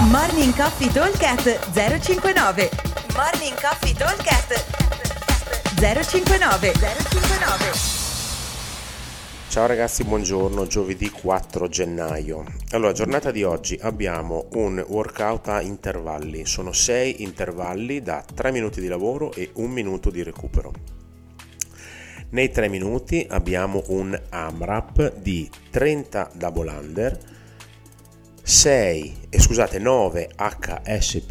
Morning Coffee Talkcast 059 Morning Coffee Talkcast 059 059 Ciao ragazzi, buongiorno, giovedì 4 gennaio. Allora, giornata di oggi abbiamo un workout a intervalli, sono 6 intervalli da 3 minuti di lavoro e 1 minuto di recupero. Nei 3 minuti abbiamo un AMRAP di 30 double under, 6, eh, scusate, 9 HS+,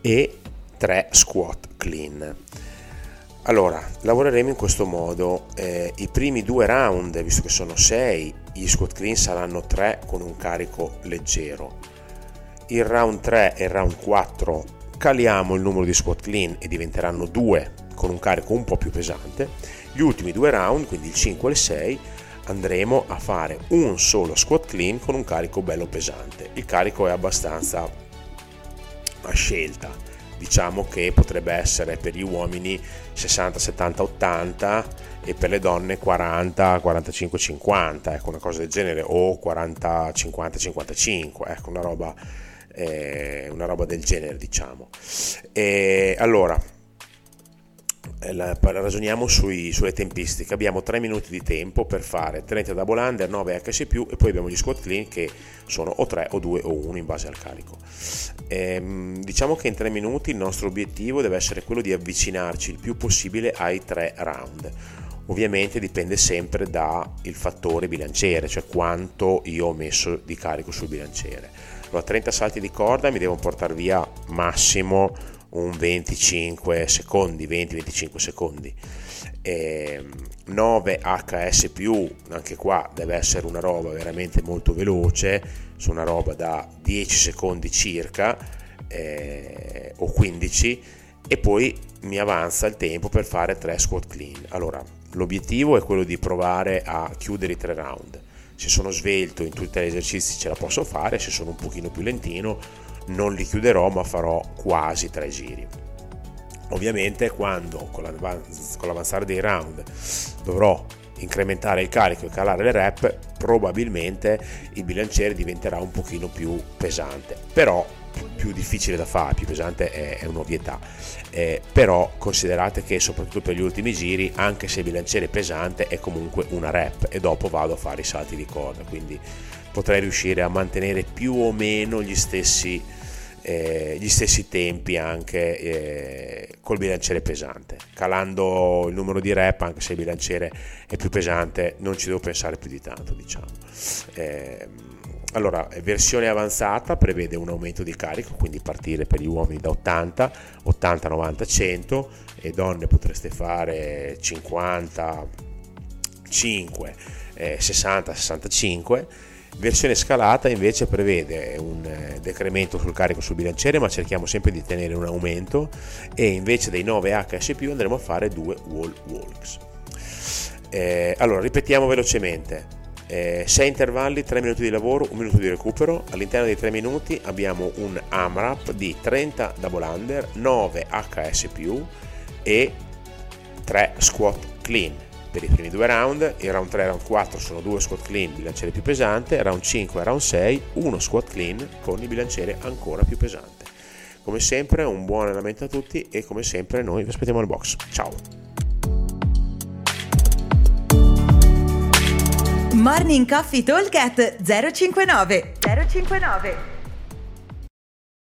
e 3 squat clean. Allora, lavoreremo in questo modo. Eh, I primi due round, visto che sono 6, gli squat clean saranno 3 con un carico leggero. Il round 3 e il round 4 caliamo il numero di squat clean e diventeranno 2 con un carico un po' più pesante. Gli ultimi due round, quindi il 5 e il 6, andremo a fare un solo squat clean con un carico bello pesante. Il carico è abbastanza a scelta, diciamo che potrebbe essere per gli uomini 60, 70, 80 e per le donne 40, 45, 50, ecco una cosa del genere, o 40, 50, 55, ecco una roba, eh, una roba del genere diciamo. E allora, eh, ragioniamo sui, sulle tempistiche. Abbiamo 3 minuti di tempo per fare 30 double under, 9 HS+, e poi abbiamo gli squat clean che sono o 3 o 2 o 1 in base al carico. Ehm, diciamo che in 3 minuti il nostro obiettivo deve essere quello di avvicinarci il più possibile ai 3 round. Ovviamente dipende sempre dal fattore bilanciere, cioè quanto io ho messo di carico sul bilanciere. Allora, 30 salti di corda mi devo portare via massimo un 25 secondi, 20-25 secondi. E 9 HS anche qua deve essere una roba veramente molto veloce, su una roba da 10 secondi circa eh, o 15 e poi mi avanza il tempo per fare 3 squat clean. Allora, l'obiettivo è quello di provare a chiudere i 3 round. Se sono svelto in tutti gli esercizi ce la posso fare, se sono un pochino più lentino non li chiuderò ma farò quasi tre giri. Ovviamente quando con, l'avanzare dei round dovrò incrementare il carico e calare le rep, probabilmente il bilanciere diventerà un pochino più pesante, però più difficile da fare, più pesante è, un'ovvietà. Eh, però considerate che soprattutto per gli ultimi giri, anche se il bilanciere è pesante, è comunque una rep e dopo vado a fare i salti di corda, quindi potrei riuscire a mantenere più o meno gli stessi, eh, gli stessi tempi anche eh, col bilanciere pesante. Calando il numero di rep, anche se il bilanciere è più pesante, non ci devo pensare più di tanto, diciamo. Eh, allora, versione avanzata prevede un aumento di carico, quindi partire per gli uomini da 80, 80, 90, 100 e donne potreste fare 50, 5, eh, 60, 65 Versione scalata invece prevede un eh, decremento sul carico sul bilanciere, ma cerchiamo sempre di tenere un aumento e invece dei 9 HS andremo a fare 2 wall walks. Eh, allora, ripetiamo velocemente. Eh, 6 intervalli, 3 minuti di lavoro, 1 minuto di recupero. All'interno dei 3 minuti abbiamo un AMRAP di 30 double under, 9 HS e 3 squat clean per i primi due round, il round 3 e round 4 sono due squat clean, bilanciere più pesante, round 5 e round 6 uno squat clean con il bilanciere ancora più pesante. Come sempre un buon allenamento a tutti e come sempre noi vi aspettiamo al box. Ciao! Morning Coffee Talk 059 059